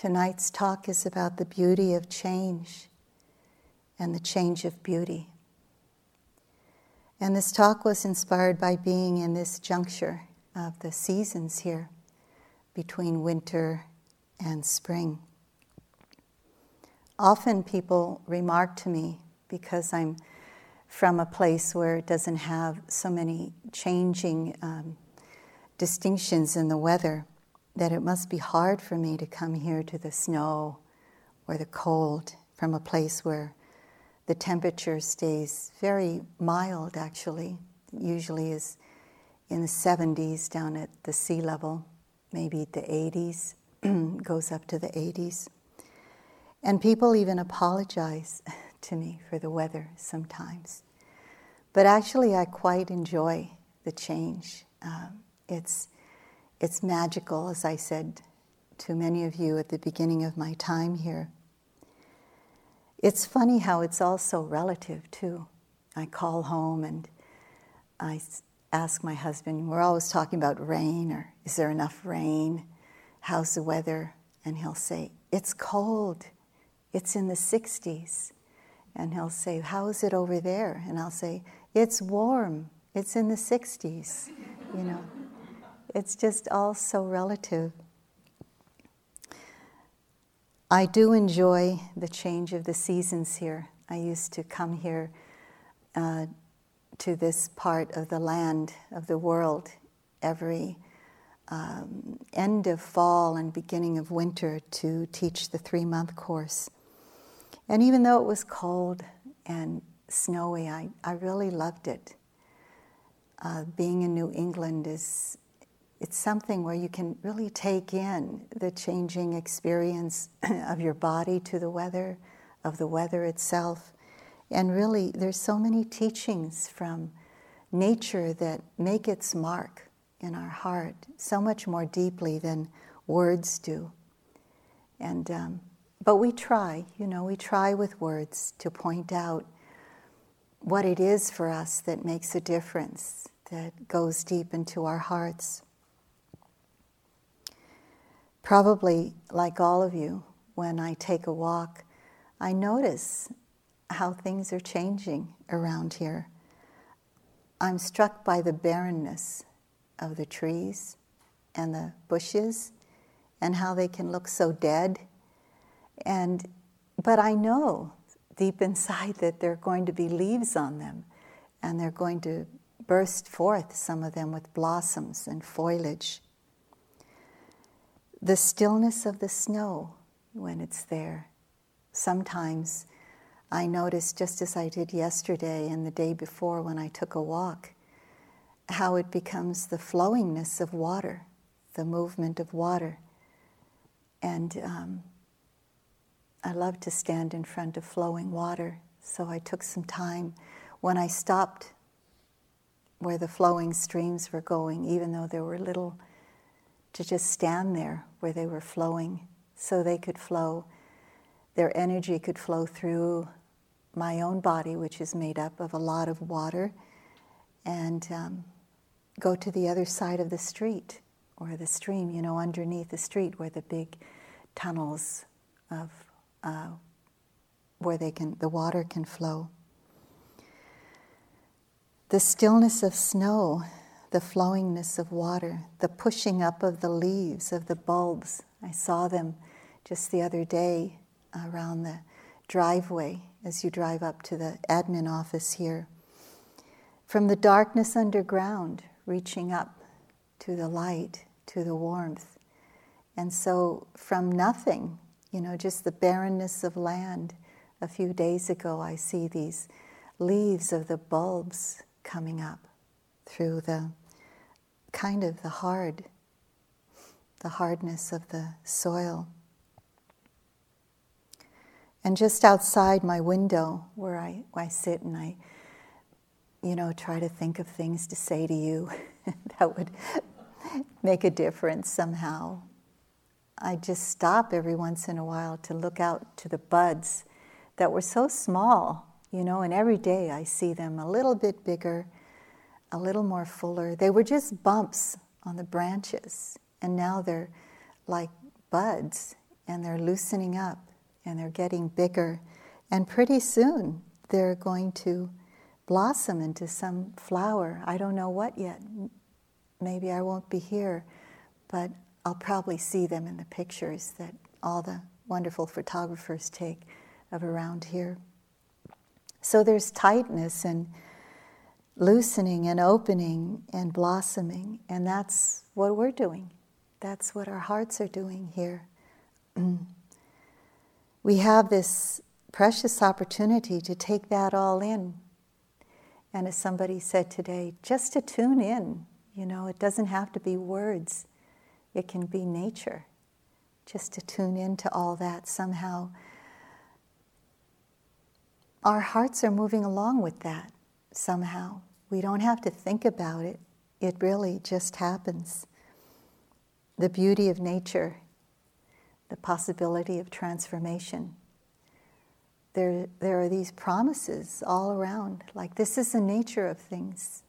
Tonight's talk is about the beauty of change and the change of beauty. And this talk was inspired by being in this juncture of the seasons here between winter and spring. Often people remark to me because I'm from a place where it doesn't have so many changing um, distinctions in the weather that it must be hard for me to come here to the snow or the cold from a place where the temperature stays very mild, actually. usually is in the 70s down at the sea level, maybe the 80s, goes up to the 80s. And people even apologize to me for the weather sometimes. But actually, I quite enjoy the change. Um, it's, it's magical, as I said to many of you at the beginning of my time here. It's funny how it's also relative, too. I call home and I ask my husband, we're always talking about rain or is there enough rain? How's the weather? And he'll say, It's cold. It's in the 60s. And he'll say, How is it over there? And I'll say, It's warm. It's in the 60s. You know, it's just all so relative. I do enjoy the change of the seasons here. I used to come here uh, to this part of the land, of the world, every um, end of fall and beginning of winter to teach the three month course. And even though it was cold and snowy, I, I really loved it. Uh, being in New England is it's something where you can really take in the changing experience of your body to the weather, of the weather itself. And really, there's so many teachings from nature that make its mark in our heart so much more deeply than words do. And um, but we try, you know, we try with words to point out what it is for us that makes a difference, that goes deep into our hearts. Probably, like all of you, when I take a walk, I notice how things are changing around here. I'm struck by the barrenness of the trees and the bushes and how they can look so dead. And, but I know deep inside that there are going to be leaves on them and they're going to burst forth, some of them with blossoms and foliage the stillness of the snow when it's there. Sometimes I notice, just as I did yesterday and the day before when I took a walk, how it becomes the flowingness of water, the movement of water. And um, I love to stand in front of flowing water, so I took some time when I stopped where the flowing streams were going, even though there were little to just stand there where they were flowing so they could flow, their energy could flow through my own body, which is made up of a lot of water, and um, go to the other side of the street or the stream, you know, underneath the street where the big tunnels of uh, where they can the water can flow. The stillness of snow the flowingness of water, the pushing up of the leaves of the bulbs. I saw them just the other day uh, around the driveway as you drive up to the admin office here. From the darkness underground, reaching up to the light, to the warmth. And so, from nothing, you know, just the barrenness of land, a few days ago, I see these leaves of the bulbs coming up through the kind of the hard, the hardness of the soil. And just outside my window, where I, I sit and I, you know, try to think of things to say to you that would make a difference somehow. I just stop every once in a while to look out to the buds that were so small, you know, and every day I see them a little bit bigger a little more fuller. They were just bumps on the branches, and now they're like buds, and they're loosening up and they're getting bigger. And pretty soon they're going to blossom into some flower. I don't know what yet. Maybe I won't be here, but I'll probably see them in the pictures that all the wonderful photographers take of around here. So there's tightness and loosening and opening and blossoming, and that's what we're doing. That's what our hearts are doing here. we have this precious opportunity to take that all in. And as somebody said today, just to tune in, you know, it doesn't have to be words, it can be nature. Just to tune into all that somehow. Our hearts are moving along with that somehow. We don't have to think about it, it really just happens. The beauty of nature, the possibility of transformation. There, there are these promises all around, like this is the nature of things.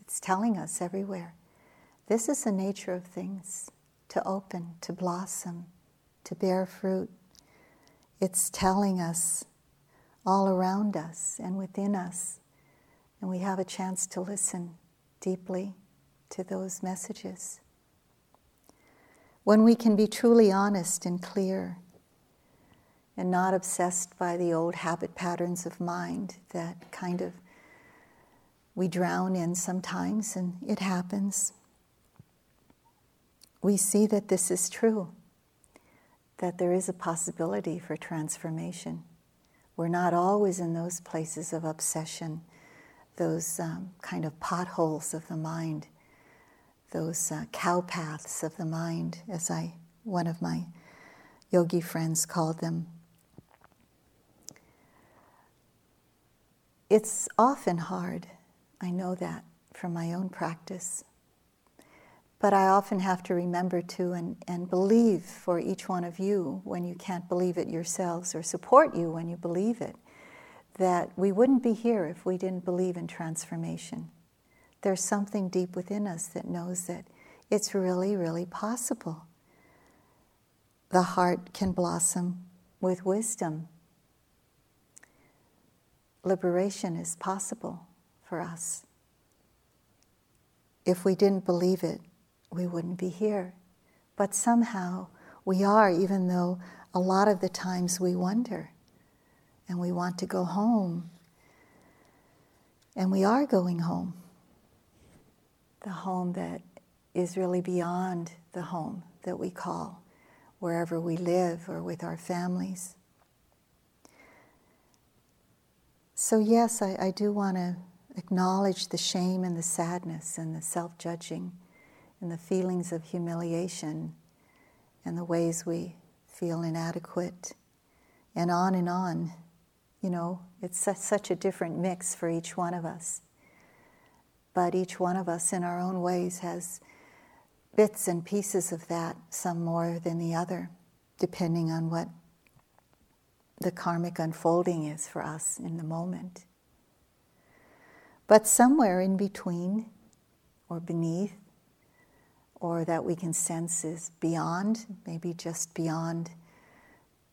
It's telling us everywhere. This is the nature of things to open, to blossom, to bear fruit. It's telling us all around us and within us and we have a chance to listen deeply to those messages. When we can be truly honest and clear and not obsessed by the old habit patterns of mind that kind of we drown in sometimes, and it happens, we see that this is true, that there is a possibility for transformation. We're not always in those places of obsession those um, kind of potholes of the mind, those uh, cow paths of the mind, as I one of my yogi friends called them. It's often hard, I know that from my own practice. But I often have to remember to and, and believe for each one of you when you can't believe it yourselves, or support you when you believe it that we wouldn't be here if we didn't believe in transformation. There's something deep within us that knows that it's really, really possible. The heart can blossom with wisdom. Liberation is possible for us. If we didn't believe it, we wouldn't be here. But somehow we are, even though a lot of the times we wonder and we want to go home. And we are going home. The home that is really beyond the home that we call wherever we live or with our families. So, yes, I, I do want to acknowledge the shame and the sadness and the self judging and the feelings of humiliation and the ways we feel inadequate and on and on. You know, it's such a different mix for each one of us. But each one of us, in our own ways, has bits and pieces of that, some more than the other, depending on what the karmic unfolding is for us in the moment. But somewhere in between or beneath, or that we can sense is beyond, maybe just beyond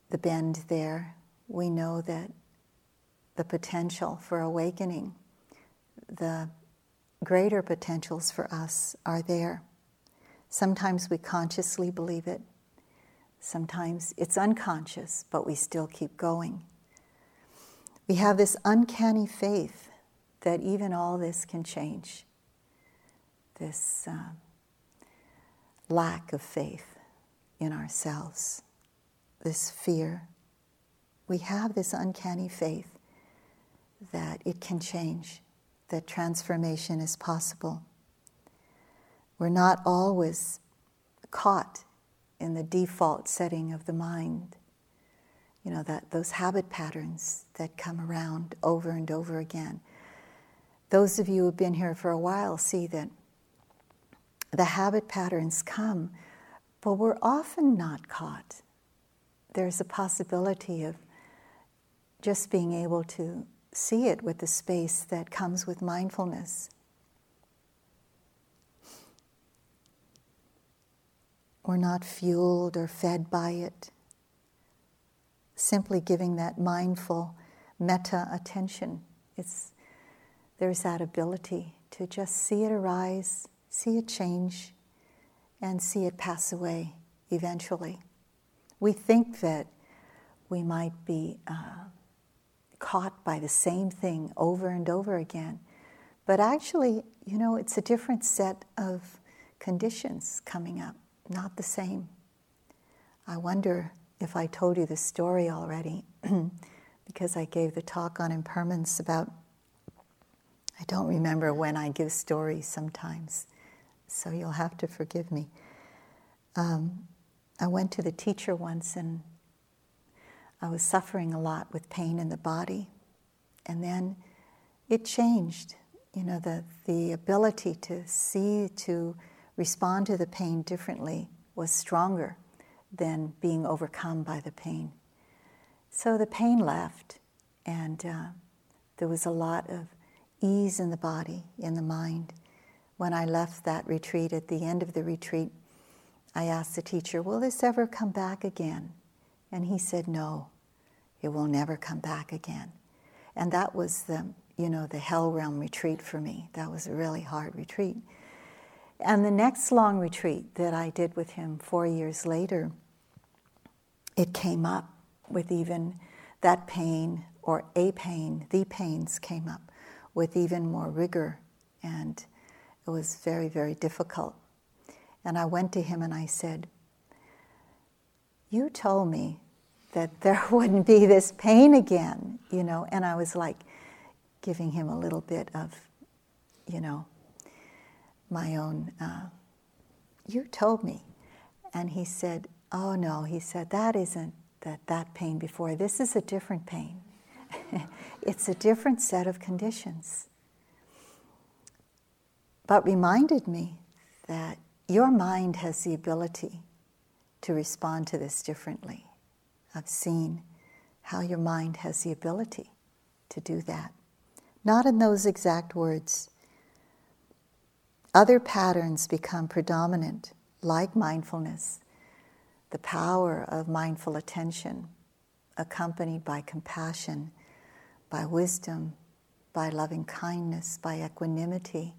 the bend there, we know that the potential for awakening, the greater potentials for us are there. Sometimes we consciously believe it, sometimes it's unconscious, but we still keep going. We have this uncanny faith that even all this can change, this uh, lack of faith in ourselves, this fear. We have this uncanny faith that it can change, that transformation is possible. We're not always caught in the default setting of the mind. You know, that those habit patterns that come around over and over again. Those of you who've been here for a while see that the habit patterns come, but we're often not caught. There's a possibility of just being able to see it with the space that comes with mindfulness. We're not fueled or fed by it. simply giving that mindful metta attention. It's, there's that ability to just see it arise, see it change, and see it pass away eventually. We think that we might be uh, caught by the same thing over and over again. But actually, you know, it's a different set of conditions coming up, not the same. I wonder if I told you the story already, because I gave the talk on impermanence about, I don't remember when I give stories sometimes, so you'll have to forgive me. Um, I went to the teacher once and I was suffering a lot with pain in the body. And then it changed. You know, the, the ability to see, to respond to the pain differently was stronger than being overcome by the pain. So the pain left, and uh, there was a lot of ease in the body, in the mind. When I left that retreat, at the end of the retreat, I asked the teacher, Will this ever come back again? And he said, No, it will never come back again. And that was the, you know, the hell realm retreat for me. That was a really hard retreat. And the next long retreat that I did with him four years later, it came up with even that pain or a pain, the pains came up with even more rigor. And it was very, very difficult. And I went to him and I said, You told me that there wouldn't be this pain again, you know. And I was like giving him a little bit of, you know, my own, uh, you told me. And he said, Oh no, he said, that isn't that, that pain before. This is a different pain. it's a different set of conditions. But reminded me that your mind has the ability to respond to this differently. I've seen how your mind has the ability to do that. Not in those exact words. Other patterns become predominant, like mindfulness, the power of mindful attention, accompanied by compassion, by wisdom, by loving kindness, by equanimity,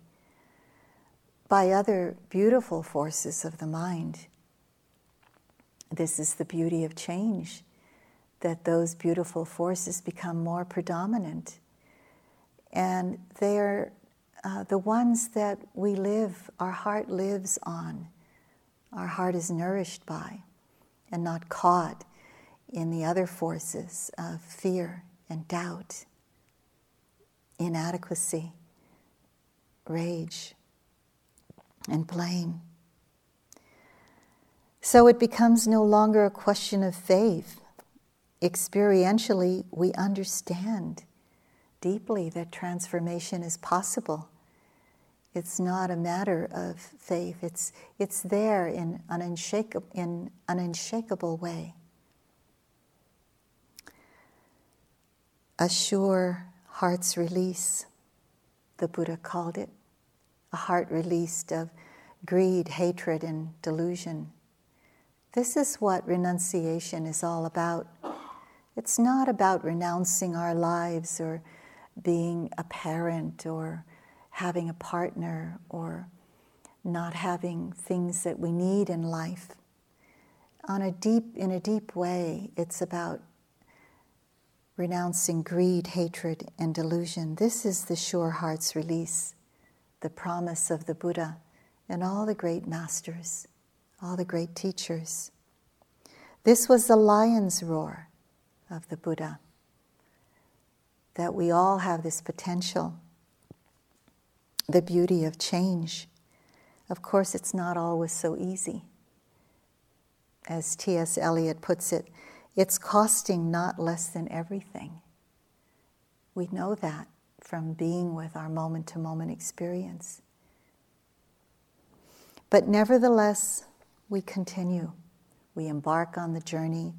by other beautiful forces of the mind. This is the beauty of change, that those beautiful forces become more predominant. And they are uh, the ones that we live, our heart lives on, our heart is nourished by, and not caught in the other forces of fear and doubt, inadequacy, rage and blame. So it becomes no longer a question of faith. Experientially, we understand deeply that transformation is possible. It's not a matter of faith, it's, it's there in an, unshakable, in an unshakable way. A sure heart's release, the Buddha called it a heart released of greed, hatred, and delusion. This is what renunciation is all about. It's not about renouncing our lives or being a parent or having a partner or not having things that we need in life. On a deep, in a deep way, it's about renouncing greed, hatred, and delusion. This is the sure heart's release the promise of the Buddha and all the great masters, all the great teachers. This was the lion's roar of the Buddha that we all have this potential, the beauty of change. Of course, it's not always so easy. As T.S. Eliot puts it, it's costing not less than everything. We know that from being with our moment to moment experience. But nevertheless, we continue. We embark on the journey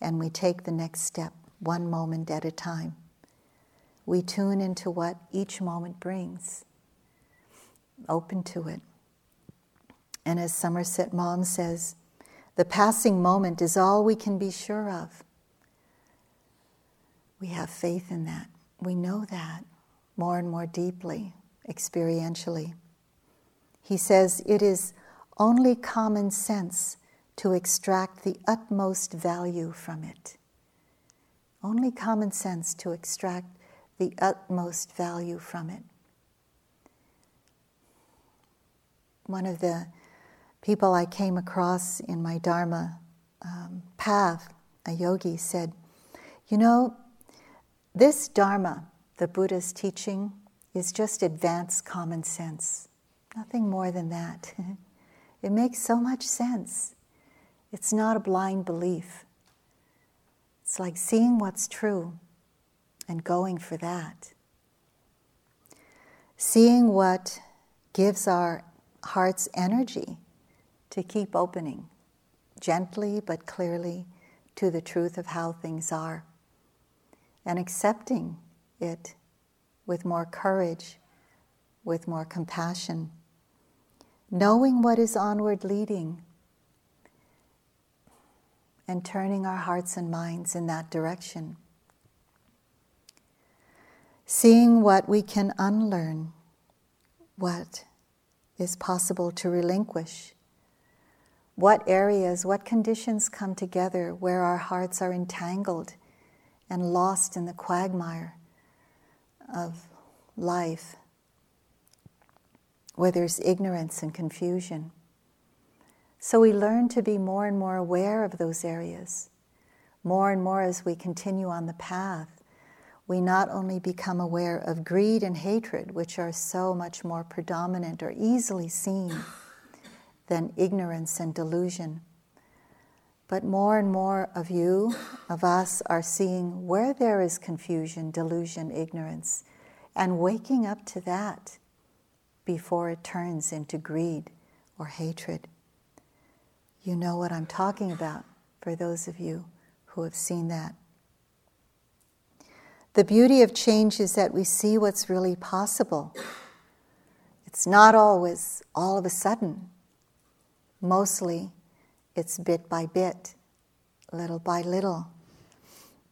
and we take the next step, one moment at a time. We tune into what each moment brings, open to it. And as Somerset Maugham says, the passing moment is all we can be sure of. We have faith in that. We know that more and more deeply, experientially. He says it is only common sense to extract the utmost value from it. Only common sense to extract the utmost value from it. One of the people I came across in my Dharma um, path, a yogi, said, You know, this Dharma, the Buddha's teaching, is just advanced common sense. Nothing more than that. it makes so much sense. It's not a blind belief. It's like seeing what's true and going for that. Seeing what gives our heart's energy to keep opening, gently but clearly, to the truth of how things are, and accepting it with more courage, with more compassion, knowing what is onward leading, and turning our hearts and minds in that direction. Seeing what we can unlearn, what is possible to relinquish, what areas, what conditions come together where our hearts are entangled and lost in the quagmire of life, where there's ignorance and confusion. So we learn to be more and more aware of those areas. More and more as we continue on the path, we not only become aware of greed and hatred, which are so much more predominant or easily seen than ignorance and delusion, but more and more of you, of us, are seeing where there is confusion, delusion, ignorance, and waking up to that before it turns into greed or hatred. You know what I'm talking about for those of you who have seen that. The beauty of change is that we see what's really possible. It's not always all of a sudden. Mostly, it's bit by bit, little by little.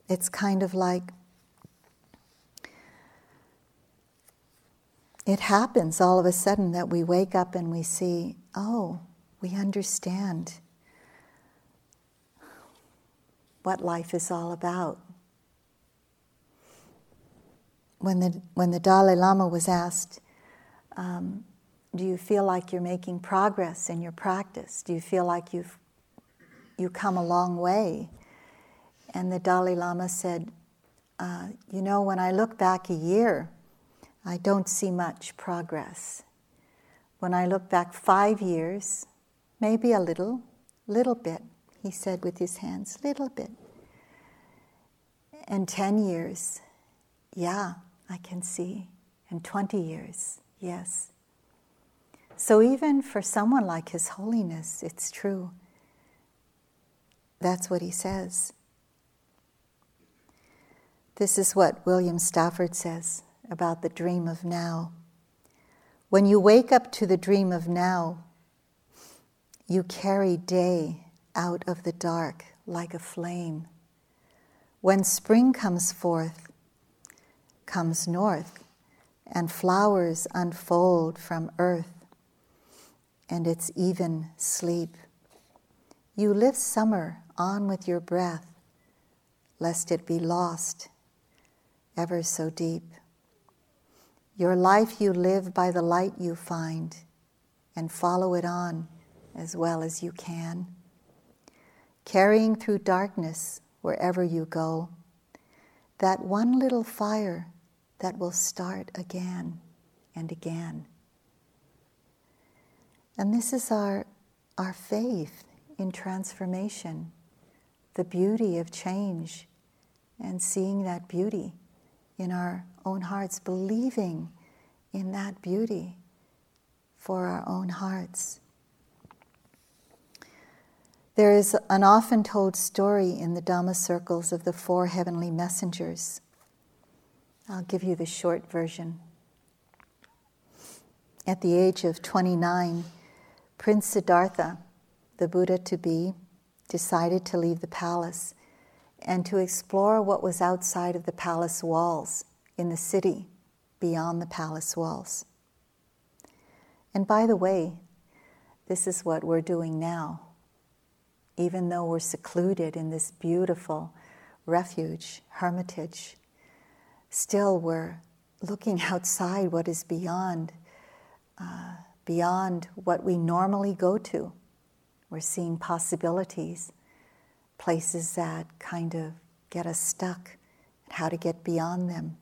It's kind of like it happens all of a sudden that we wake up and we see, oh, we understand what life is all about. When the, when the Dalai Lama was asked, um, Do you feel like you're making progress in your practice? Do you feel like you've you come a long way? And the Dalai Lama said, uh, You know, when I look back a year, I don't see much progress. When I look back five years, maybe a little, little bit, he said with his hands, little bit. And 10 years, yeah, I can see. And 20 years, yes. So even for someone like His Holiness, it's true. That's what he says. This is what William Stafford says about the dream of now. When you wake up to the dream of now, you carry day out of the dark like a flame. When spring comes forth, comes north, and flowers unfold from earth and its even sleep, you lift summer on with your breath, lest it be lost ever so deep. Your life you live by the light you find and follow it on as well as you can. Carrying through darkness wherever you go, that one little fire that will start again and again. And this is our, our faith in transformation, the beauty of change, and seeing that beauty in our own hearts, believing in that beauty for our own hearts. There is an often told story in the Dhamma circles of the four heavenly messengers. I'll give you the short version. At the age of 29, Prince Siddhartha, the Buddha to be, decided to leave the palace and to explore what was outside of the palace walls in the city beyond the palace walls. And by the way, this is what we're doing now. Even though we're secluded in this beautiful refuge, hermitage, still we're looking outside what is beyond, uh, beyond what we normally go to. We're seeing possibilities, places that kind of get us stuck, and how to get beyond them.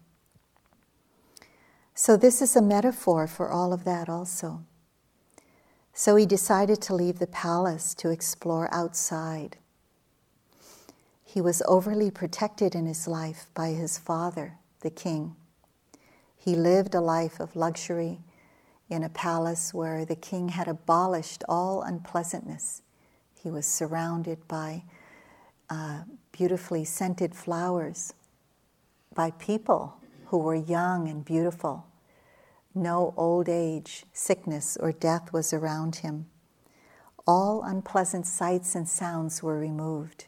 So, this is a metaphor for all of that also. So, he decided to leave the palace to explore outside. He was overly protected in his life by his father, the king. He lived a life of luxury in a palace where the king had abolished all unpleasantness. He was surrounded by uh, beautifully scented flowers, by people who were young and beautiful. No old age, sickness, or death was around him. All unpleasant sights and sounds were removed.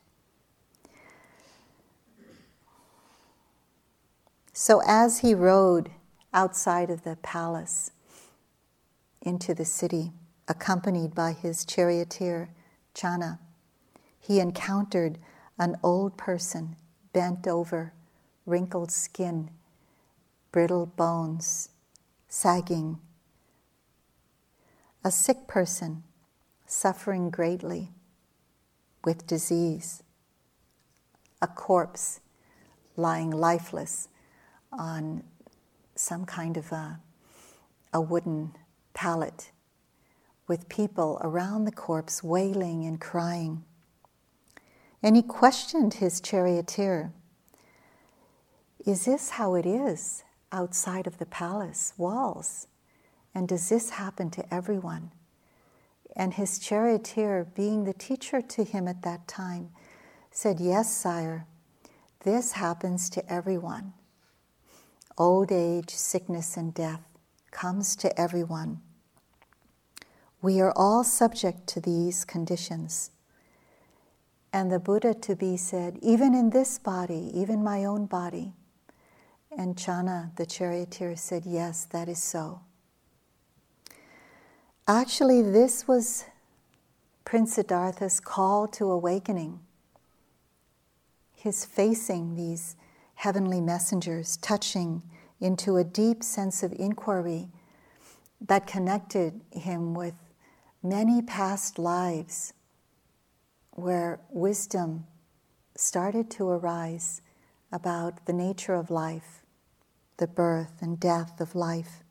So, as he rode outside of the palace into the city, accompanied by his charioteer, Channa, he encountered an old person bent over, wrinkled skin, brittle bones, sagging. A sick person suffering greatly with disease. A corpse lying lifeless on some kind of a, a wooden pallet with people around the corpse wailing and crying. And he questioned his charioteer Is this how it is outside of the palace walls? And does this happen to everyone? And his charioteer, being the teacher to him at that time, said, Yes, sire, this happens to everyone. Old age, sickness, and death comes to everyone. We are all subject to these conditions. And the Buddha to be said, even in this body, even my own body. And Channa, the charioteer, said, Yes, that is so. Actually, this was Prince Siddhartha's call to awakening. His facing these heavenly messengers, touching into a deep sense of inquiry that connected him with many past lives where wisdom started to arise about the nature of life, the birth and death of life,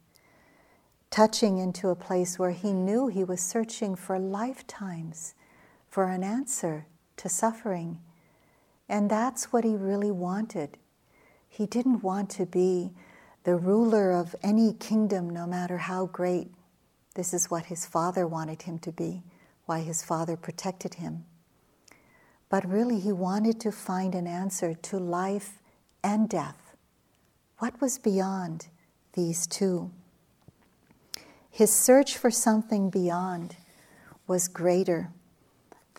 touching into a place where he knew he was searching for lifetimes for an answer to suffering. And that's what he really wanted. He didn't want to be the ruler of any kingdom, no matter how great. This is what his father wanted him to be, why his father protected him. But really, he wanted to find an answer to life and death. What was beyond these two? His search for something beyond was greater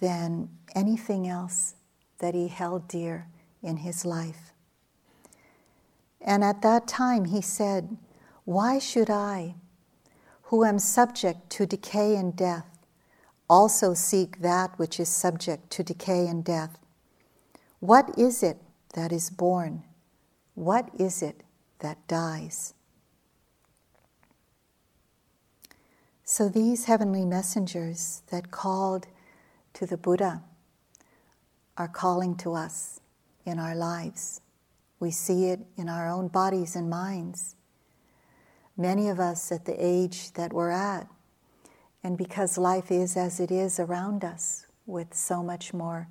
than anything else that he held dear in his life. And at that time, he said, Why should I, who am subject to decay and death, also seek that which is subject to decay and death. What is it that is born? What is it that dies? So these heavenly messengers that called to the Buddha are calling to us in our lives. We see it in our own bodies and minds. Many of us at the age that we're at and because life is as it is around us, with so much more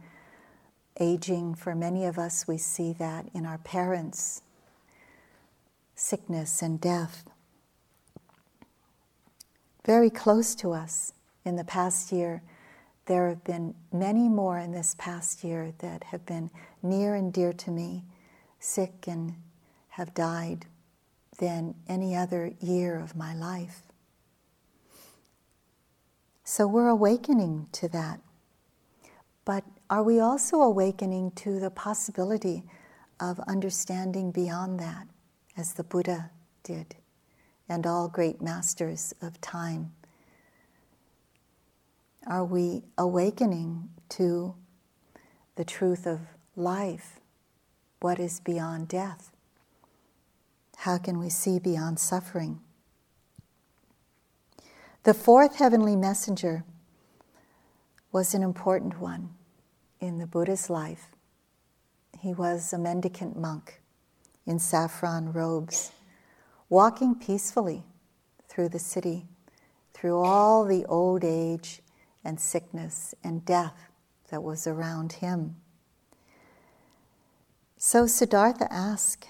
aging for many of us, we see that in our parents, sickness and death. Very close to us in the past year, there have been many more in this past year that have been near and dear to me, sick and have died than any other year of my life. So we're awakening to that. But are we also awakening to the possibility of understanding beyond that, as the Buddha did, and all great masters of time? Are we awakening to the truth of life, what is beyond death? How can we see beyond suffering? The fourth heavenly messenger was an important one in the Buddha's life. He was a mendicant monk in saffron robes, walking peacefully through the city, through all the old age and sickness and death that was around him. So Siddhartha asked,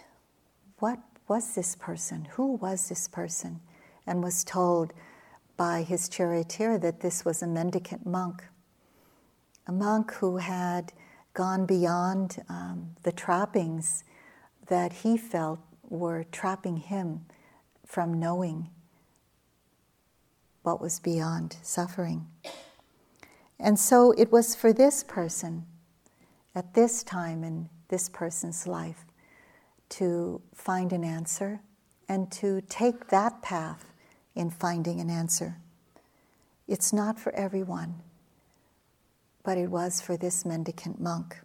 What was this person? Who was this person? And was told by his charioteer that this was a mendicant monk, a monk who had gone beyond um, the trappings that he felt were trapping him from knowing what was beyond suffering. And so it was for this person, at this time in this person's life, to find an answer and to take that path in finding an answer. It's not for everyone, but it was for this mendicant monk.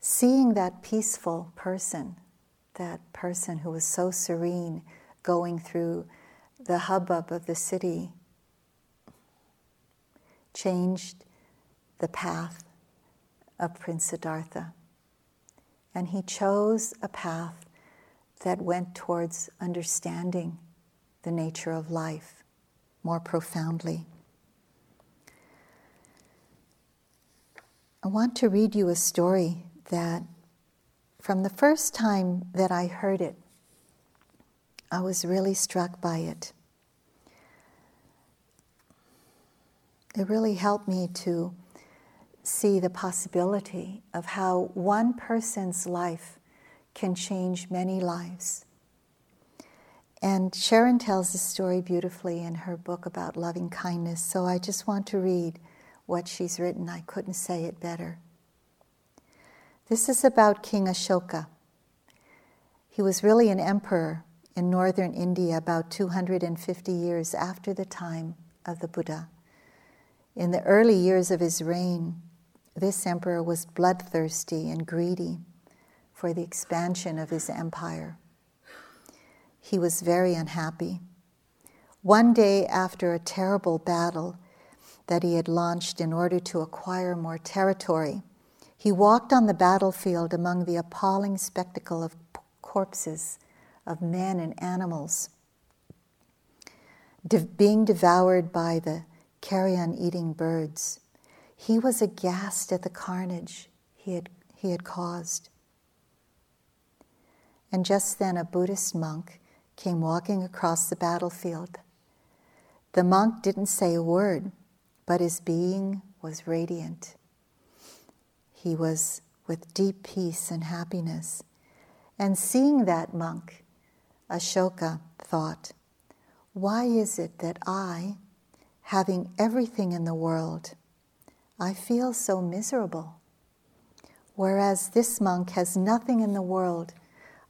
Seeing that peaceful person, that person who was so serene going through the hubbub of the city changed the path of Prince Siddhartha. And he chose a path that went towards understanding the nature of life more profoundly. I want to read you a story that, from the first time that I heard it, I was really struck by it. it really helped me to see the possibility of how one person's life can change many lives. And Sharon tells the story beautifully in her book about loving kindness, so I just want to read what she's written. I couldn't say it better. This is about King Ashoka. He was really an emperor in northern India about 250 years after the time of the Buddha. In the early years of his reign, this emperor was bloodthirsty and greedy for the expansion of his empire. He was very unhappy. One day, after a terrible battle that he had launched in order to acquire more territory, he walked on the battlefield among the appalling spectacle of corpses of men and animals de- being devoured by the carrion eating birds. He was aghast at the carnage he had, he had caused. And just then, a Buddhist monk came walking across the battlefield. The monk didn't say a word, but his being was radiant. He was with deep peace and happiness. And seeing that monk, Ashoka thought, Why is it that I, having everything in the world, I feel so miserable. Whereas this monk has nothing in the world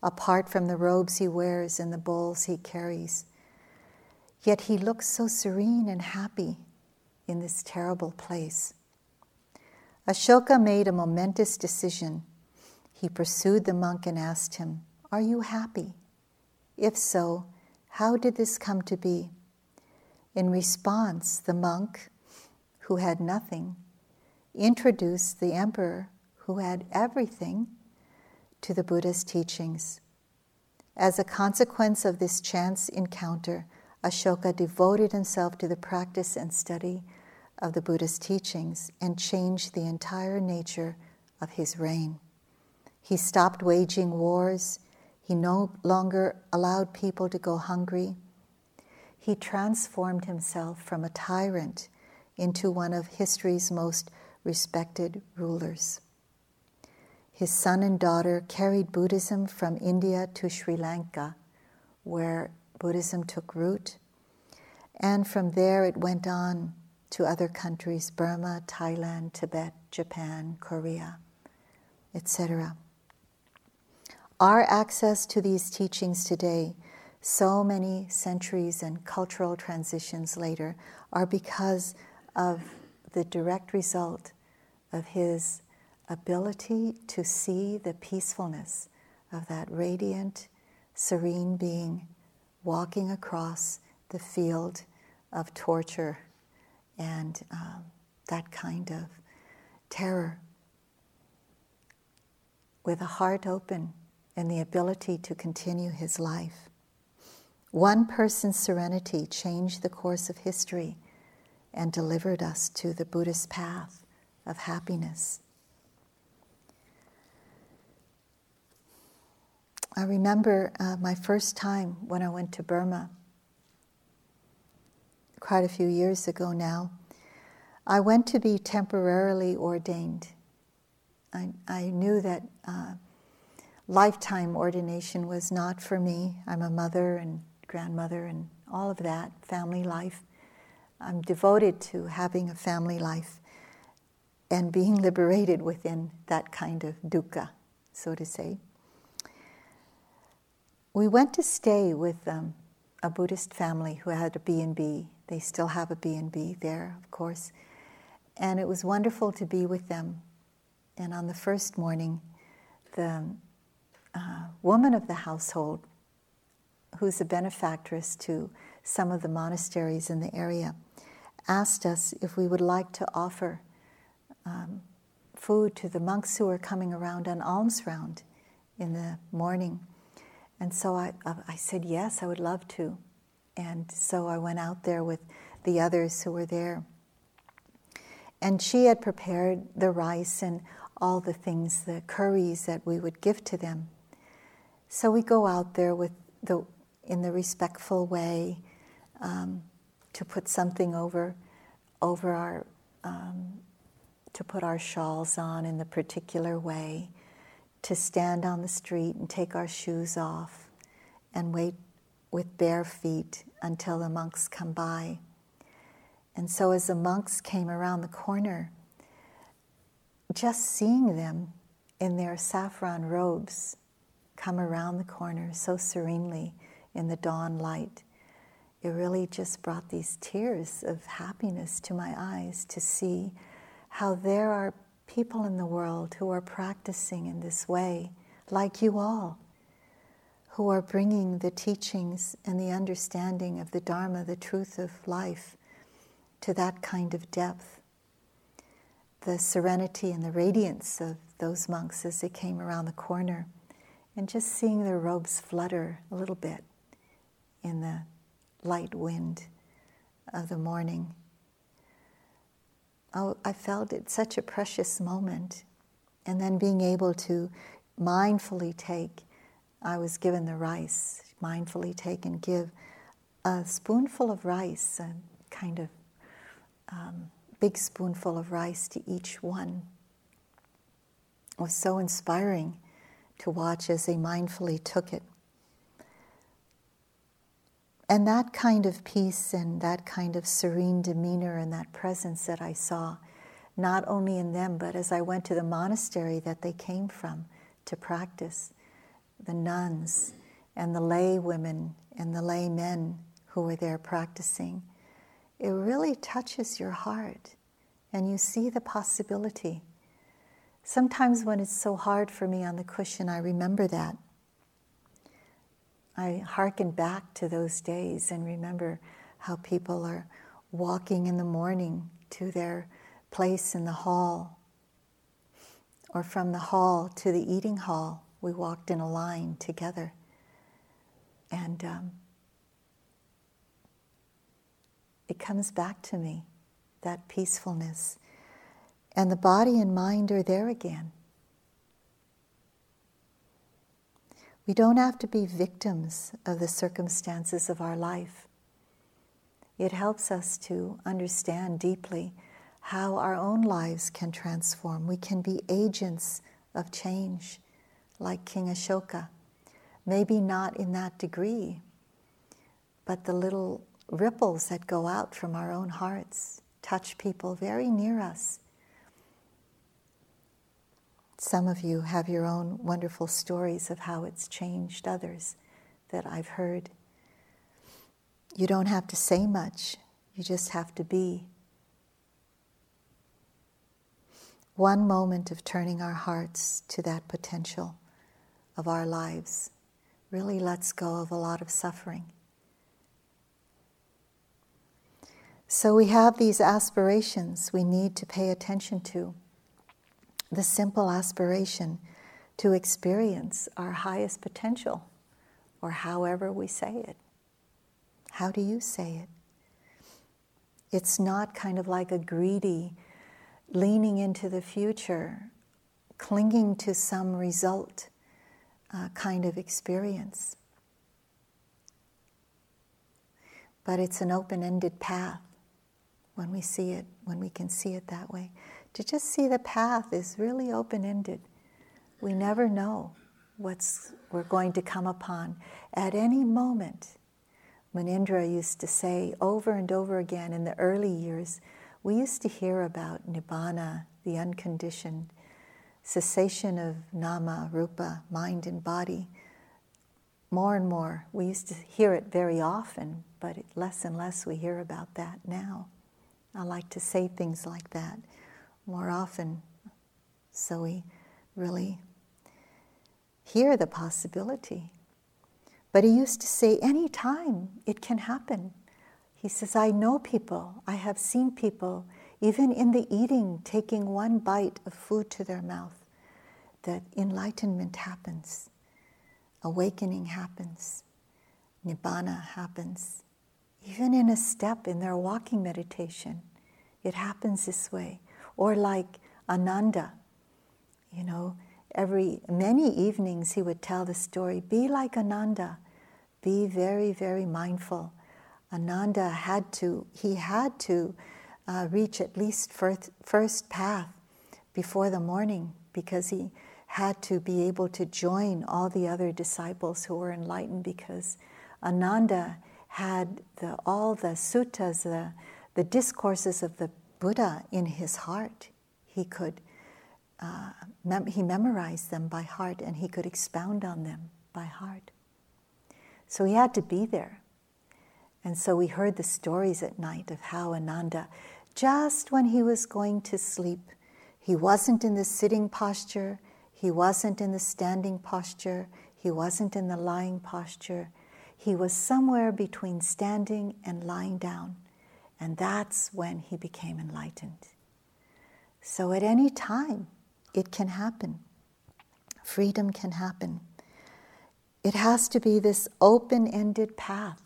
apart from the robes he wears and the bowls he carries. Yet he looks so serene and happy in this terrible place. Ashoka made a momentous decision. He pursued the monk and asked him, Are you happy? If so, how did this come to be? In response, the monk, who had nothing, introduced the emperor, who had everything, to the Buddha's teachings. As a consequence of this chance encounter, Ashoka devoted himself to the practice and study of the Buddha's teachings and changed the entire nature of his reign. He stopped waging wars. He no longer allowed people to go hungry he transformed himself from a tyrant into one of history's most respected rulers. His son and daughter carried Buddhism from India to Sri Lanka, where Buddhism took root, and from there it went on to other countries Burma, Thailand, Tibet, Japan, Korea, etc. Our access to these teachings today, so many centuries and cultural transitions later, are because of the direct result of his ability to see the peacefulness of that radiant, serene being walking across the field of torture and um, that kind of terror with a heart open and the ability to continue his life. One person's serenity changed the course of history and delivered us to the Buddhist path of happiness. I remember uh, my first time when I went to Burma, quite a few years ago now. I went to be temporarily ordained. I, I knew that uh, lifetime ordination was not for me. I'm a mother and grandmother and all of that, family life. I'm devoted to having a family life and being liberated within that kind of dukkha, so to say we went to stay with um, a Buddhist family who had a B&B. They still have a B&B there, of course. And it was wonderful to be with them. And on the first morning, the uh, woman of the household, who's a benefactress to some of the monasteries in the area, asked us if we would like to offer um, food to the monks who are coming around on alms round in the morning. And so I, I said, yes, I would love to. And so I went out there with the others who were there. And she had prepared the rice and all the things, the curries that we would give to them. So we go out there with the, in the respectful way um, to put something over, over our, um, to put our shawls on in the particular way to stand on the street and take our shoes off and wait with bare feet until the monks come by. And so, as the monks came around the corner, just seeing them in their saffron robes come around the corner so serenely in the dawn light, it really just brought these tears of happiness to my eyes to see how there are people in the world who are practicing in this way, like you all, who are bringing the teachings and the understanding of the Dharma, the truth of life, to that kind of depth. The serenity and the radiance of those monks as they came around the corner, and just seeing their robes flutter a little bit in the light wind of the morning I felt it such a precious moment. And then being able to mindfully take, I was given the rice, mindfully take and give a spoonful of rice, a kind of um, big spoonful of rice to each one. It was so inspiring to watch as they mindfully took it. And that kind of peace and that kind of serene demeanor and that presence that I saw, not only in them, but as I went to the monastery that they came from to practice, the nuns and the lay women and the lay men who were there practicing, it really touches your heart and you see the possibility. Sometimes when it's so hard for me on the cushion, I remember that. I hearken back to those days and remember how people are walking in the morning to their place in the hall, or from the hall to the eating hall. We walked in a line together. And um, it comes back to me, that peacefulness. And the body and mind are there again. We don't have to be victims of the circumstances of our life. It helps us to understand deeply how our own lives can transform. We can be agents of change, like King Ashoka. Maybe not in that degree, but the little ripples that go out from our own hearts touch people very near us. Some of you have your own wonderful stories of how it's changed others that I've heard. You don't have to say much, you just have to be. One moment of turning our hearts to that potential of our lives really lets go of a lot of suffering. So we have these aspirations we need to pay attention to. The simple aspiration to experience our highest potential, or however we say it. How do you say it? It's not kind of like a greedy leaning into the future, clinging to some result uh, kind of experience. But it's an open ended path when we see it, when we can see it that way. To just see the path is really open ended. We never know what's we're going to come upon at any moment. Munindra used to say over and over again in the early years, we used to hear about nibbana, the unconditioned cessation of nama, rupa, mind and body. More and more, we used to hear it very often, but less and less we hear about that now. I like to say things like that more often so we really hear the possibility. But he used to say, anytime it can happen. He says, I know people, I have seen people, even in the eating, taking one bite of food to their mouth, that enlightenment happens, awakening happens, nibbana happens. Even in a step in their walking meditation, it happens this way. Or like Ananda, you know, every many evenings he would tell the story be like Ananda, be very, very mindful. Ananda had to, he had to uh, reach at least first, first path before the morning because he had to be able to join all the other disciples who were enlightened because Ananda had the, all the suttas, the, the discourses of the Buddha in his heart. He could, uh, mem- he memorized them by heart and he could expound on them by heart. So he had to be there. And so we heard the stories at night of how Ananda, just when he was going to sleep, he wasn't in the sitting posture, he wasn't in the standing posture, he wasn't in the lying posture he was somewhere between standing and lying down, and that's when he became enlightened. So at any time, it can happen. Freedom can happen. It has to be this open ended path,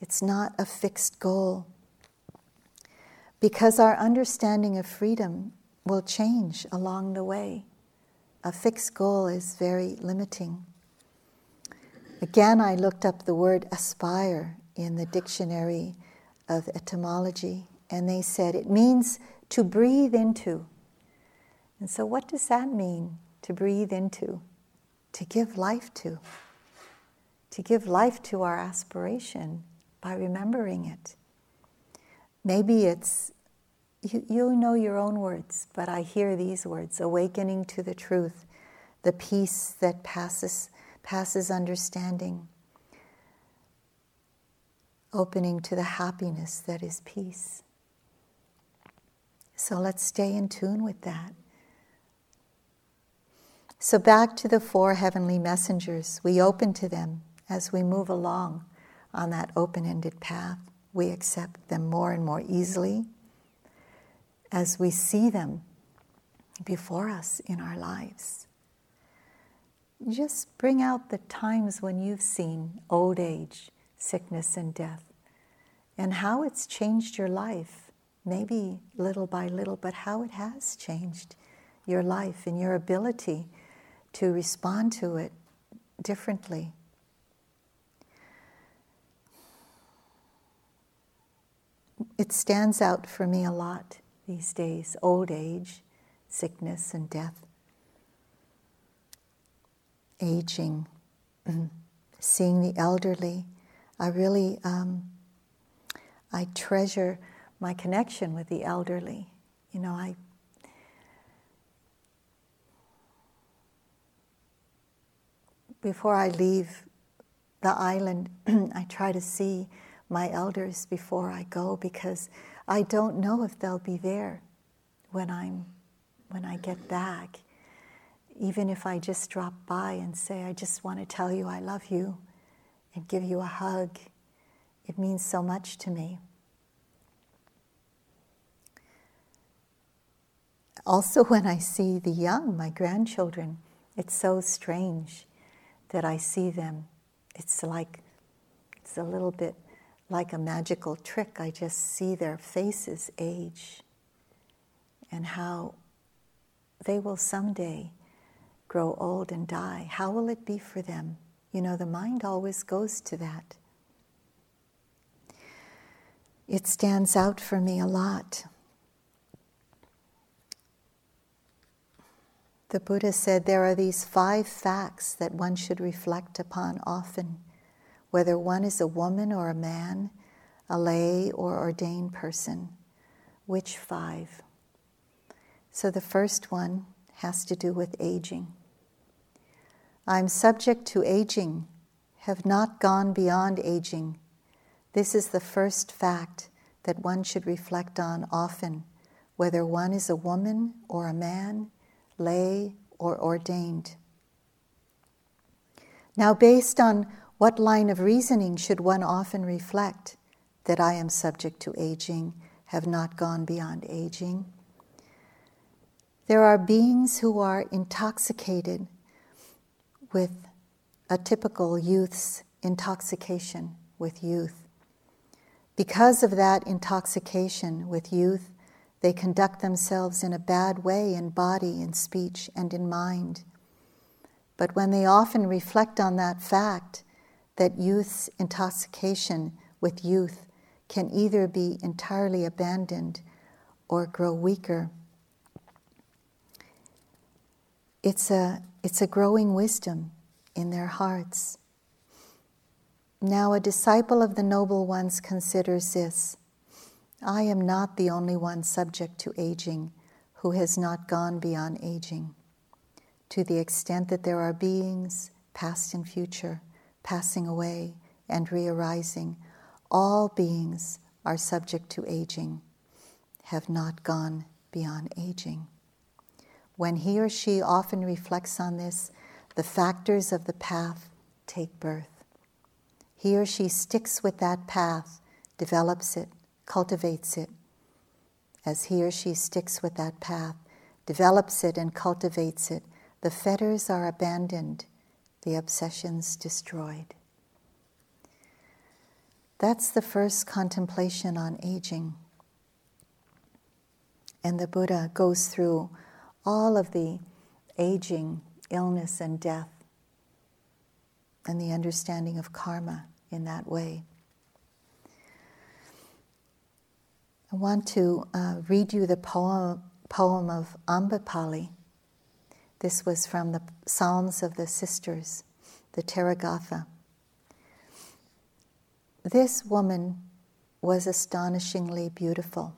it's not a fixed goal. Because our understanding of freedom will change along the way. A fixed goal is very limiting. Again, I looked up the word aspire in the dictionary of etymology, and they said it means to breathe into. And so, what does that mean, to breathe into? To give life to. To give life to our aspiration by remembering it. Maybe it's, you, you know your own words, but I hear these words awakening to the truth, the peace that passes passes understanding, opening to the happiness that is peace. So let's stay in tune with that. So, back to the four heavenly messengers, we open to them as we move along on that open ended path. We accept them more and more easily as we see them before us in our lives just bring out the times when you've seen old age, sickness, and death, and how it's changed your life, maybe little by little, but how it has changed your life and your ability to respond to it differently. It stands out for me a lot these days old age, sickness, and death aging, seeing the elderly. I really, um, I treasure my connection with the elderly. You know, I before I leave the island, I try to see my elders before I go because I don't know if they'll be there when I'm when I get back. Even if I just drop by and say, I just want to tell you I love you and give you a hug, it means so much to me. Also, when I see the young, my grandchildren, it's so strange that I see them. It's like, it's a little bit like a magical trick. I just see their faces age and how they will someday grow old and die. How will it be for them? You know, the mind always goes to that. It stands out for me a lot. The Buddha said there are these five facts that one should reflect upon often, whether one is a woman or a man, a lay or ordained person. Which five? So the first one has to do with aging. I'm subject to aging, have not gone beyond aging. This is the first fact that one should reflect on often, whether one is a woman or a man lay, or ordained. Now, based on what line of reasoning should one often reflect that I am subject to aging, have not gone beyond aging? There are beings who are intoxicated with a typical youth's intoxication with youth. Because of that intoxication with youth, they conduct themselves in a bad way in body, in speech, and in mind. But when they often reflect on that fact, that youth's intoxication with youth can either be entirely abandoned or grow weaker. It's a, it's a growing wisdom in their hearts. Now, a disciple of the Noble Ones considers this I am not the only one subject to aging who has not gone beyond aging. To the extent that there are beings, past and future, passing away and re arising, all beings are subject to aging, have not gone beyond aging. When he or she often reflects on this, the factors of the path take birth. He or she sticks with that path, develops it, cultivates it, as he or she sticks with that path, develops it and cultivates it, the fetters are abandoned, the obsessions destroyed. That's the first contemplation on aging. And the Buddha goes through all of the aging, illness, and death, and the understanding of karma in that way. I want to uh, read you the poem, poem of Ambapali. This was from the Psalms of the Sisters, the Therigatha. This woman was astonishingly beautiful.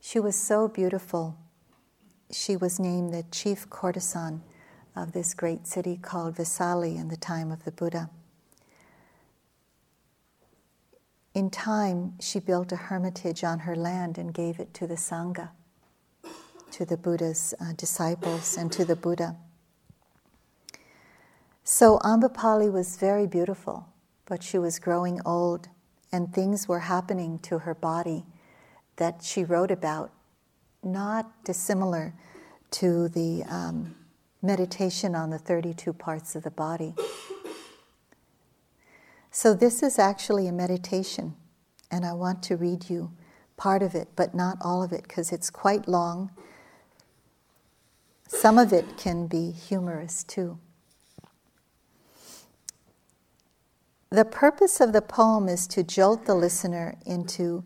She was so beautiful, she was named the chief courtesan of this great city called Vesali in the time of the Buddha. In time, she built a hermitage on her land and gave it to the Sangha, to the Buddha's uh, disciples, and to the Buddha. So Ambapali was very beautiful, but she was growing old, and things were happening to her body that she wrote about, not dissimilar to the um, meditation on the 32 parts of the body. So, this is actually a meditation, and I want to read you part of it, but not all of it, because it's quite long. Some of it can be humorous too. The purpose of the poem is to jolt the listener into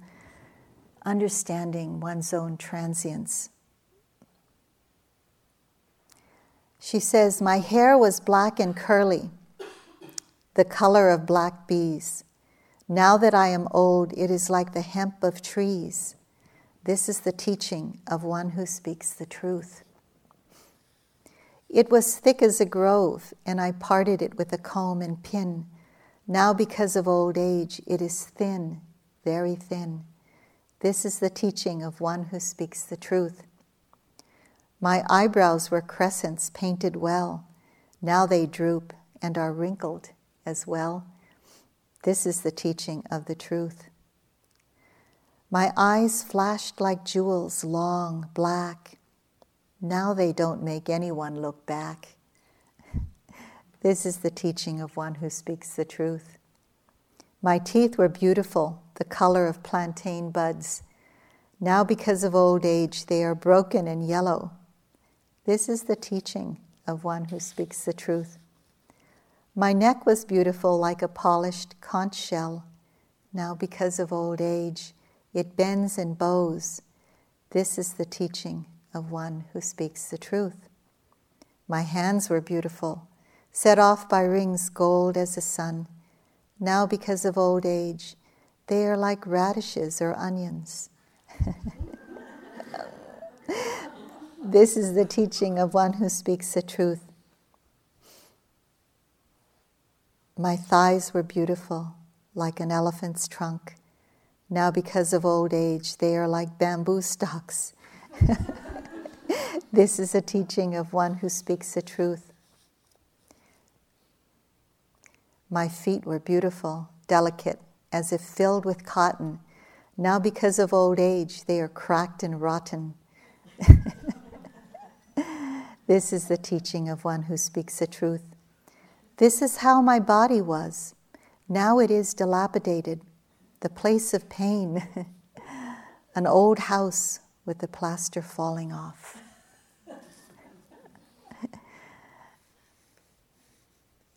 understanding one's own transience. She says, My hair was black and curly the color of black bees. Now that I am old, it is like the hemp of trees. This is the teaching of one who speaks the truth. It was thick as a grove, and I parted it with a comb and pin. Now, because of old age, it is thin, very thin. This is the teaching of one who speaks the truth. My eyebrows were crescents painted well. Now they droop and are wrinkled as well. This is the teaching of the truth. My eyes flashed like jewels, long, black. Now they don't make anyone look back. this is the teaching of one who speaks the truth. My teeth were beautiful, the color of plantain buds. Now, because of old age, they are broken and yellow. This is the teaching of one who speaks the truth. My neck was beautiful like a polished conch shell. Now, because of old age, it bends and bows. This is the teaching of one who speaks the truth. My hands were beautiful, set off by rings gold as the sun. Now, because of old age, they are like radishes or onions. this is the teaching of one who speaks the truth. My thighs were beautiful, like an elephant's trunk. Now, because of old age, they are like bamboo stalks. this is a teaching of one who speaks the truth. My feet were beautiful, delicate, as if filled with cotton. Now, because of old age, they are cracked and rotten. this is the teaching of one who speaks the truth. This is how my body was. Now it is dilapidated, the place of pain, an old house with the plaster falling off.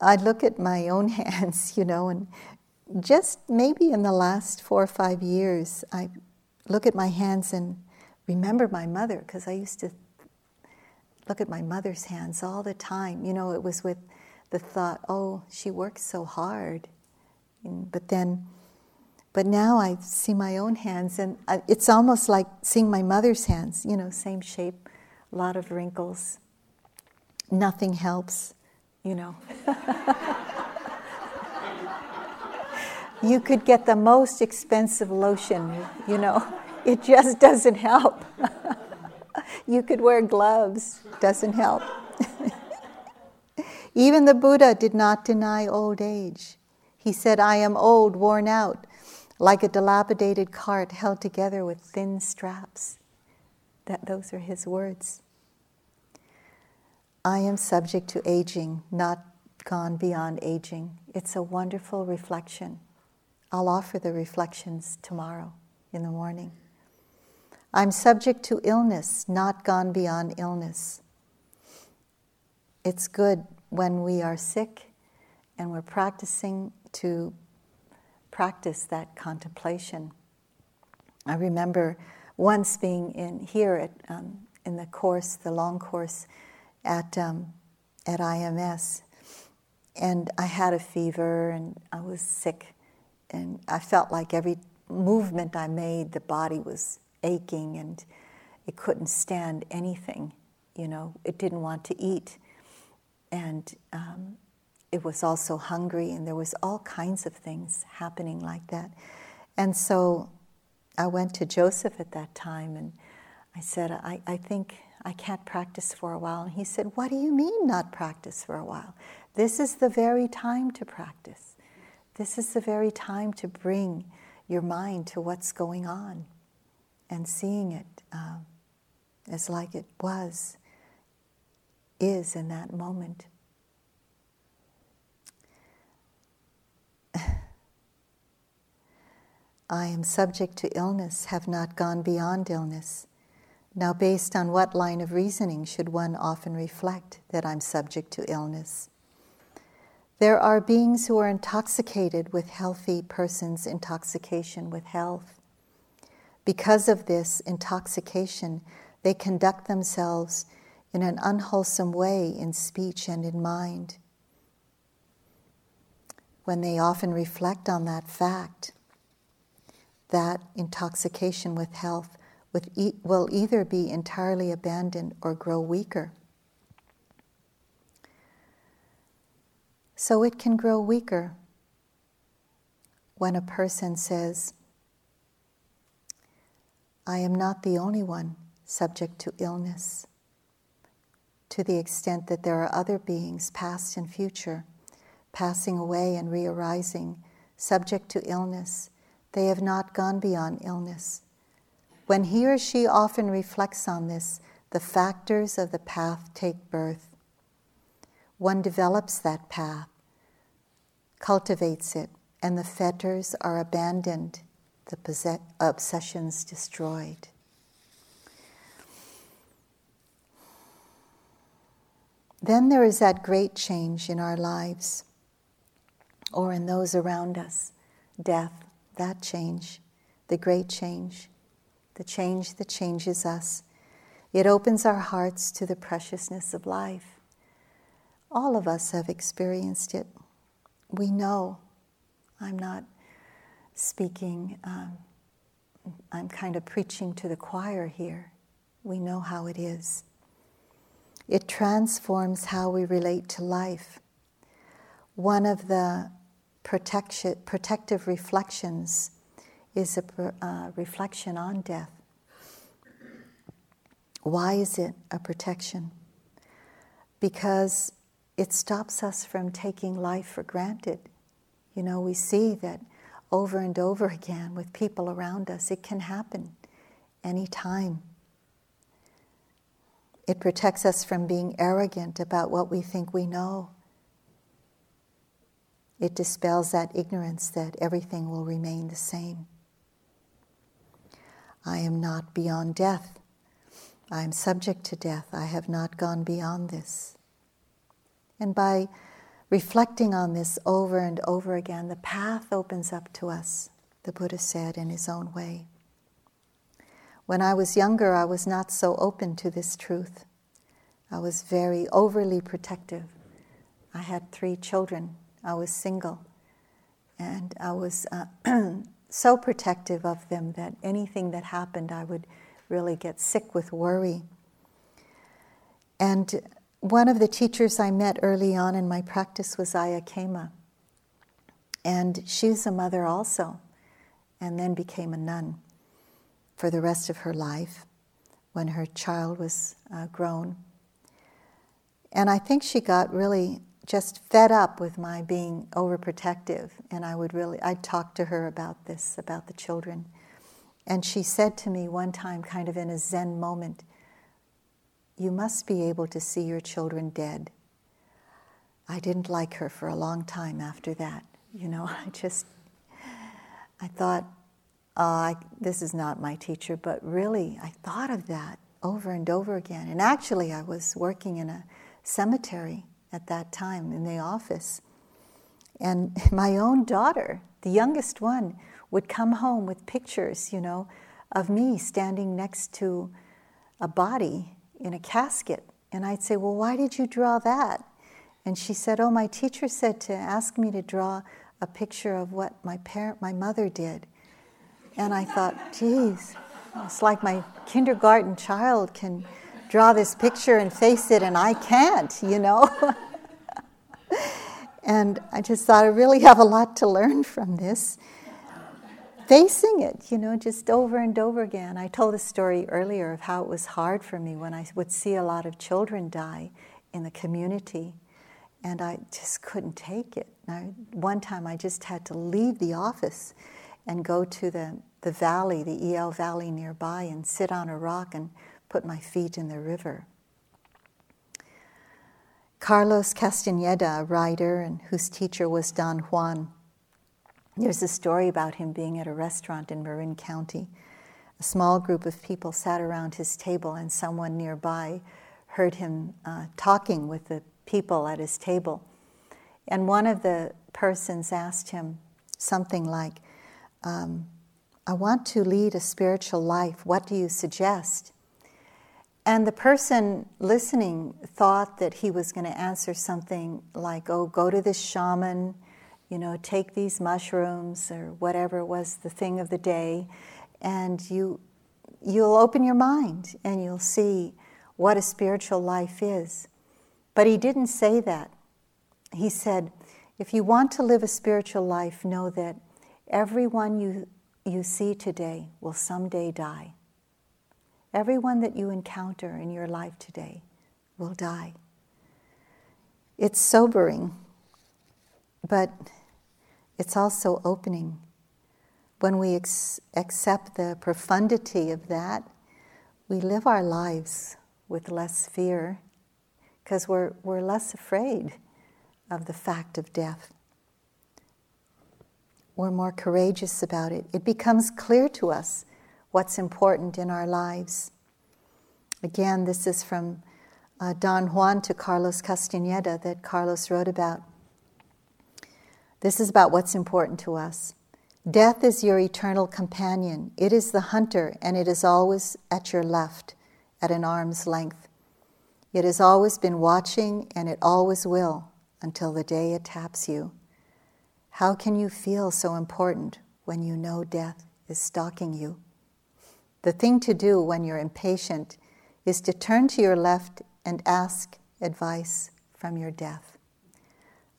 I look at my own hands, you know, and just maybe in the last four or five years, I look at my hands and remember my mother, because I used to look at my mother's hands all the time. You know, it was with the thought, oh, she works so hard. But then, but now I see my own hands, and it's almost like seeing my mother's hands, you know, same shape, a lot of wrinkles. Nothing helps, you know. you could get the most expensive lotion, you know, it just doesn't help. you could wear gloves, doesn't help. Even the Buddha did not deny old age. He said, I am old, worn out, like a dilapidated cart held together with thin straps. That, those are his words. I am subject to aging, not gone beyond aging. It's a wonderful reflection. I'll offer the reflections tomorrow in the morning. I'm subject to illness, not gone beyond illness. It's good when we are sick and we're practicing to practice that contemplation. I remember once being in here at, um, in the course, the long course at, um, at IMS, and I had a fever and I was sick, and I felt like every movement I made, the body was aching and it couldn't stand anything. You know, it didn't want to eat and um, it was also hungry, and there was all kinds of things happening like that. And so I went to Joseph at that time, and I said, I, I think I can't practice for a while. And he said, What do you mean, not practice for a while? This is the very time to practice. This is the very time to bring your mind to what's going on and seeing it uh, as like it was is in that moment. I am subject to illness, have not gone beyond illness. Now, based on what line of reasoning should one often reflect that I'm subject to illness? There are beings who are intoxicated with healthy persons' intoxication with health. Because of this intoxication, they conduct themselves in an unwholesome way in speech and in mind. when they often reflect on that fact, that intoxication with health will either be entirely abandoned or grow weaker. So it can grow weaker when a person says, I am not the only one subject to illness, to the extent that there are other beings, past and future, passing away and re arising, subject to illness. They have not gone beyond illness. When he or she often reflects on this, the factors of the path take birth one develops that path, cultivates it, and the fetters are abandoned, the possess- obsessions destroyed. Then there is that great change in our lives or in those around us death, that change, the great change, the change that changes us. It opens our hearts to the preciousness of life. All of us have experienced it. We know. I'm not speaking, um, I'm kind of preaching to the choir here. We know how it is. It transforms how we relate to life. One of the protection, protective reflections is a uh, reflection on death. Why is it a protection? Because it stops us from taking life for granted. You know, we see that over and over again with people around us, it can happen anytime. It protects us from being arrogant about what we think we know. It dispels that ignorance that everything will remain the same. I am not beyond death. I am subject to death. I have not gone beyond this. And by reflecting on this over and over again, the path opens up to us, the Buddha said in his own way. When I was younger, I was not so open to this truth. I was very overly protective. I had three children, I was single, and I was uh, so protective of them that anything that happened, I would really get sick with worry. And one of the teachers I met early on in my practice was Ayya Khema. And she's a mother also, and then became a nun for the rest of her life when her child was uh, grown. And I think she got really just fed up with my being overprotective, and I would really, I'd talk to her about this, about the children. And she said to me one time, kind of in a Zen moment, you must be able to see your children dead. I didn't like her for a long time after that. You know, I just, I thought, oh, I, this is not my teacher, but really, I thought of that over and over again. And actually, I was working in a cemetery at that time in the office. And my own daughter, the youngest one, would come home with pictures, you know, of me standing next to a body in a casket. And I'd say, Well, why did you draw that? And she said, Oh, my teacher said to ask me to draw a picture of what my parent, my mother did. And I thought, geez, it's like my kindergarten child can draw this picture and face it, and I can't, you know? and I just thought I really have a lot to learn from this facing it, you know, just over and over again. I told a story earlier of how it was hard for me when I would see a lot of children die in the community, and I just couldn't take it. I, one time I just had to leave the office and go to the, the valley, the Iao Valley nearby, and sit on a rock and put my feet in the river. Carlos Castaneda, a writer and whose teacher was Don Juan, there's a story about him being at a restaurant in Marin County. A small group of people sat around his table, and someone nearby heard him uh, talking with the people at his table. And one of the persons asked him something like, um, I want to lead a spiritual life. What do you suggest? And the person listening thought that he was going to answer something like, Oh, go to this shaman you know, take these mushrooms or whatever was the thing of the day, and you, you'll open your mind and you'll see what a spiritual life is. But he didn't say that. He said, if you want to live a spiritual life, know that everyone you, you see today will someday die. Everyone that you encounter in your life today will die. It's sobering, but it's also opening. When we ex- accept the profundity of that, we live our lives with less fear because we're, we're less afraid of the fact of death. We're more courageous about it. It becomes clear to us what's important in our lives. Again, this is from uh, Don Juan to Carlos Castaneda that Carlos wrote about. This is about what's important to us. Death is your eternal companion. It is the hunter, and it is always at your left, at an arm's length. It has always been watching, and it always will until the day it taps you. How can you feel so important when you know death is stalking you? The thing to do when you're impatient is to turn to your left and ask advice from your death.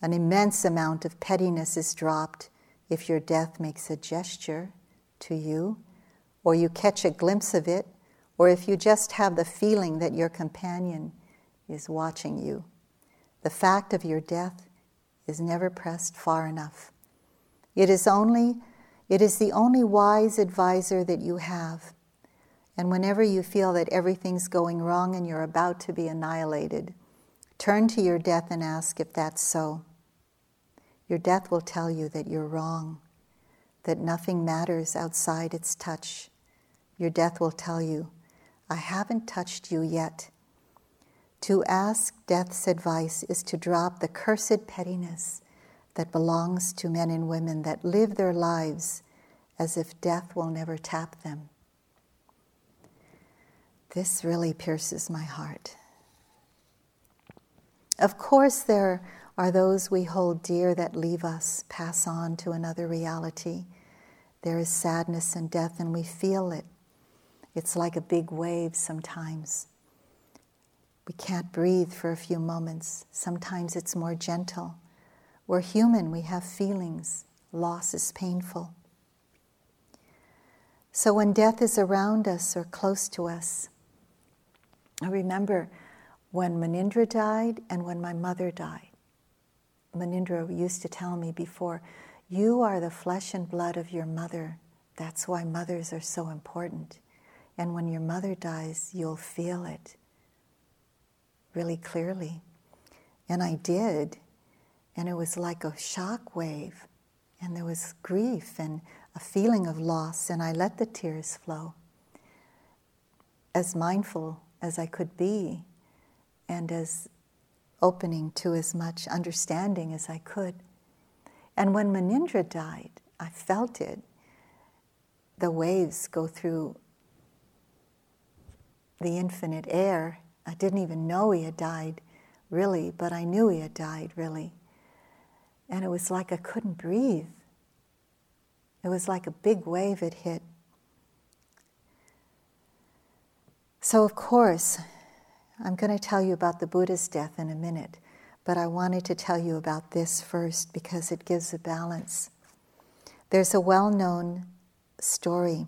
An immense amount of pettiness is dropped if your death makes a gesture to you, or you catch a glimpse of it, or if you just have the feeling that your companion is watching you. The fact of your death is never pressed far enough. It is only it is the only wise advisor that you have. And whenever you feel that everything's going wrong and you're about to be annihilated, turn to your death and ask if that's so. Your death will tell you that you're wrong, that nothing matters outside its touch. Your death will tell you, I haven't touched you yet. To ask death's advice is to drop the cursed pettiness that belongs to men and women that live their lives as if death will never tap them. This really pierces my heart. Of course, there are those we hold dear that leave us, pass on to another reality. There is sadness and death, and we feel it. It's like a big wave sometimes. We can't breathe for a few moments. Sometimes it's more gentle. We're human, we have feelings. Loss is painful. So when death is around us or close to us, I remember when Munindra died and when my mother died. Munindra used to tell me before, you are the flesh and blood of your mother. That's why mothers are so important. And when your mother dies, you'll feel it really clearly. And I did. And it was like a shock wave. And there was grief and a feeling of loss. And I let the tears flow. As mindful as I could be, and as opening to as much understanding as I could. And when Munindra died, I felt it. The waves go through the infinite air. I didn't even know he had died, really, but I knew he had died, really. And it was like I couldn't breathe. It was like a big wave had hit. So, of course, I'm going to tell you about the Buddha's death in a minute, but I wanted to tell you about this first because it gives a balance. There's a well known story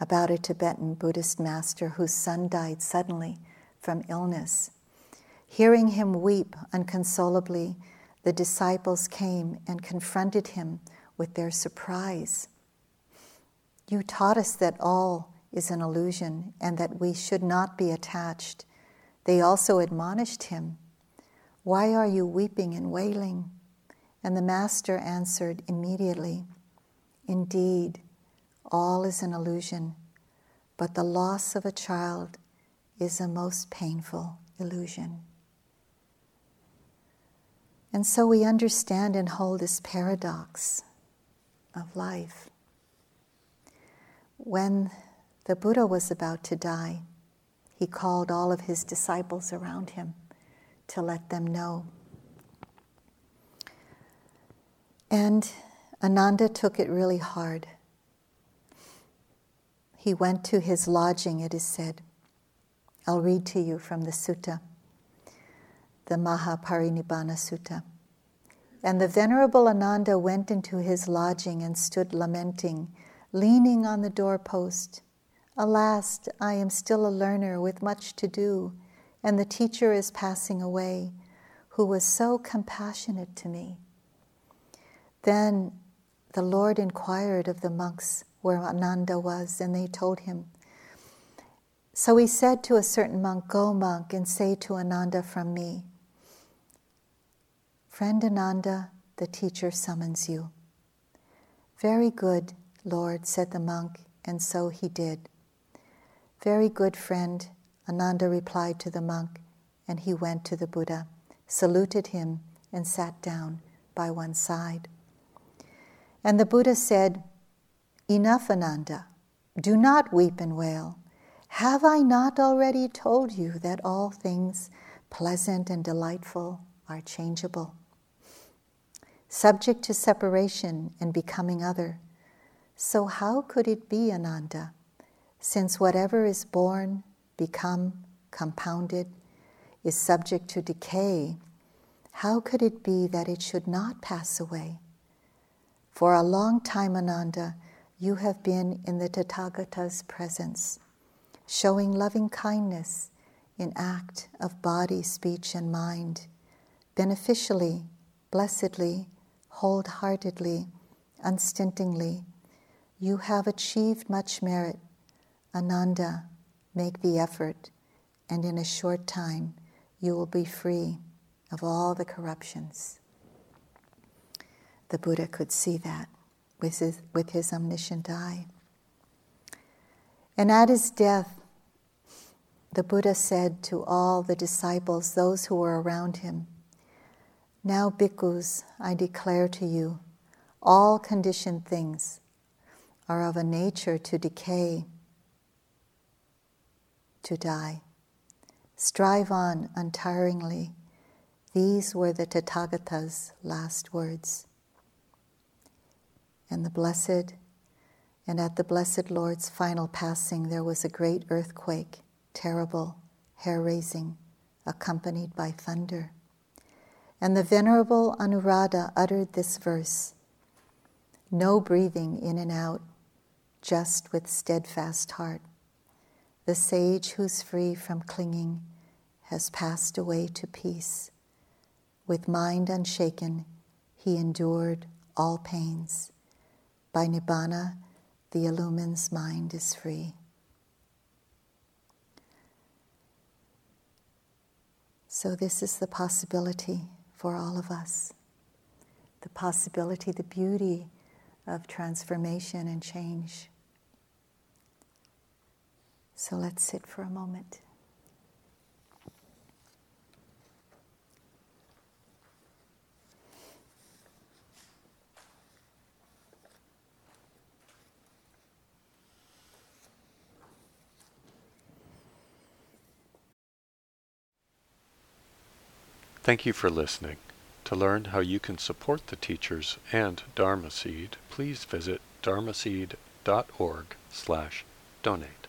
about a Tibetan Buddhist master whose son died suddenly from illness. Hearing him weep unconsolably, the disciples came and confronted him with their surprise. You taught us that all is an illusion and that we should not be attached. They also admonished him, Why are you weeping and wailing? And the Master answered immediately, Indeed, all is an illusion, but the loss of a child is a most painful illusion. And so we understand and hold this paradox of life. When the Buddha was about to die. He called all of his disciples around him to let them know. And Ananda took it really hard. He went to his lodging, it is said. I'll read to you from the sutta, the Mahaparinibbana Sutta. And the Venerable Ananda went into his lodging and stood lamenting, leaning on the doorpost. Alas, I am still a learner with much to do, and the teacher is passing away, who was so compassionate to me. Then the Lord inquired of the monks where Ananda was, and they told him. So he said to a certain monk, Go, monk, and say to Ananda from me, Friend Ananda, the teacher summons you. Very good, Lord, said the monk, and so he did. Very good, friend, Ananda replied to the monk, and he went to the Buddha, saluted him, and sat down by one side. And the Buddha said, Enough, Ananda. Do not weep and wail. Have I not already told you that all things pleasant and delightful are changeable? Subject to separation and becoming other. So, how could it be, Ananda, since whatever is born, become, compounded, is subject to decay? How could it be that it should not pass away? For a long time, Ananda, you have been in the Tathagata's presence, showing loving kindness in act of body, speech, and mind, beneficially, blessedly, wholeheartedly, unstintingly. You have achieved much merit. Ananda, make the effort, and in a short time you will be free of all the corruptions. The Buddha could see that with his, with his omniscient eye. And at his death, the Buddha said to all the disciples, those who were around him, Now, bhikkhus, I declare to you, all conditioned things are of a nature to decay, to die. Strive on untiringly. These were the Tathagata's last words and the Blessed, and at the Blessed Lord's final passing, there was a great earthquake, terrible, hair raising, accompanied by thunder. And the Venerable Anuruddha uttered this verse No breathing in and out, just with steadfast heart. The sage who's free from clinging has passed away to peace. With mind unshaken, he endured all pains. By Nibbana, the illumine's mind is free. So, this is the possibility for all of us the possibility, the beauty of transformation and change. So, let's sit for a moment. Thank you for listening. To learn how you can support the teachers and Dharma Seed, please visit dharmaseed.org slash donate.